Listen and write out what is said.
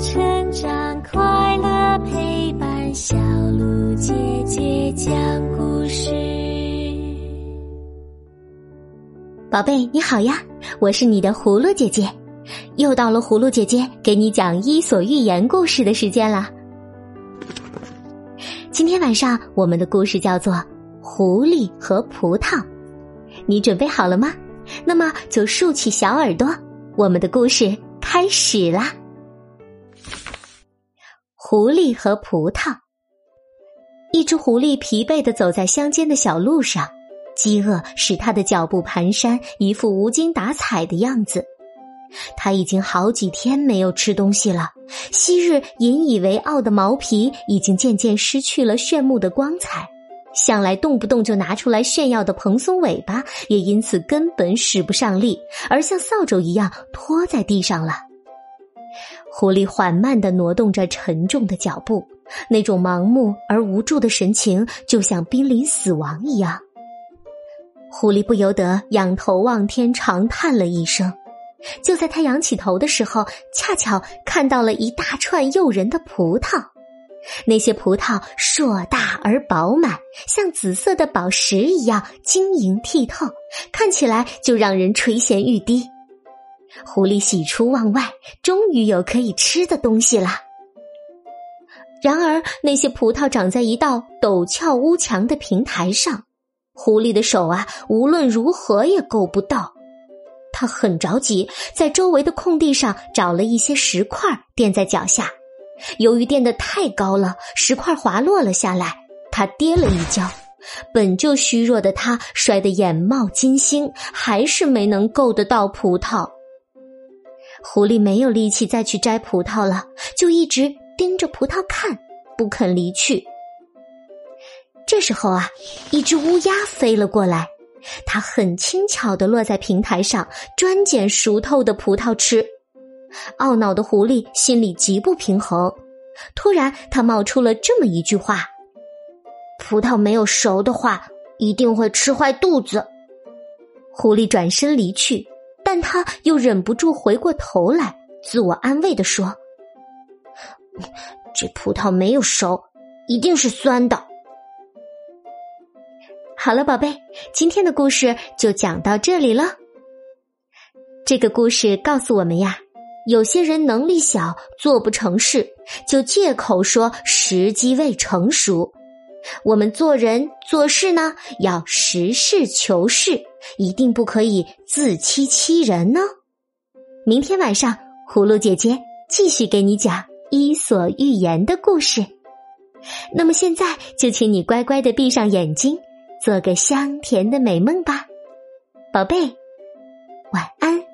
成长，快乐陪伴，小鹿姐姐讲故事。宝贝，你好呀，我是你的葫芦姐姐，又到了葫芦姐姐给你讲《伊索寓言》故事的时间了。今天晚上我们的故事叫做《狐狸和葡萄》，你准备好了吗？那么就竖起小耳朵，我们的故事开始啦！狐狸和葡萄。一只狐狸疲惫的走在乡间的小路上，饥饿使它的脚步蹒跚，一副无精打采的样子。它已经好几天没有吃东西了，昔日引以为傲的毛皮已经渐渐失去了炫目的光彩。向来动不动就拿出来炫耀的蓬松尾巴，也因此根本使不上力，而像扫帚一样拖在地上了。狐狸缓慢的挪动着沉重的脚步，那种盲目而无助的神情，就像濒临死亡一样。狐狸不由得仰头望天，长叹了一声。就在他仰起头的时候，恰巧看到了一大串诱人的葡萄。那些葡萄硕大而饱满，像紫色的宝石一样晶莹剔透，看起来就让人垂涎欲滴。狐狸喜出望外，终于有可以吃的东西了。然而，那些葡萄长在一道陡峭屋墙的平台上，狐狸的手啊，无论如何也够不到。他很着急，在周围的空地上找了一些石块垫在脚下。由于垫得太高了，石块滑落了下来，他跌了一跤。本就虚弱的他摔得眼冒金星，还是没能够得到葡萄。狐狸没有力气再去摘葡萄了，就一直盯着葡萄看，不肯离去。这时候啊，一只乌鸦飞了过来，它很轻巧的落在平台上，专捡熟透的葡萄吃。懊恼的狐狸心里极不平衡，突然他冒出了这么一句话：“葡萄没有熟的话，一定会吃坏肚子。”狐狸转身离去，但他又忍不住回过头来，自我安慰的说：“这葡萄没有熟，一定是酸的。”好了，宝贝，今天的故事就讲到这里了。这个故事告诉我们呀。有些人能力小，做不成事，就借口说时机未成熟。我们做人做事呢，要实事求是，一定不可以自欺欺人呢。明天晚上，葫芦姐姐继续给你讲《伊索寓言》的故事。那么现在就请你乖乖的闭上眼睛，做个香甜的美梦吧，宝贝。晚安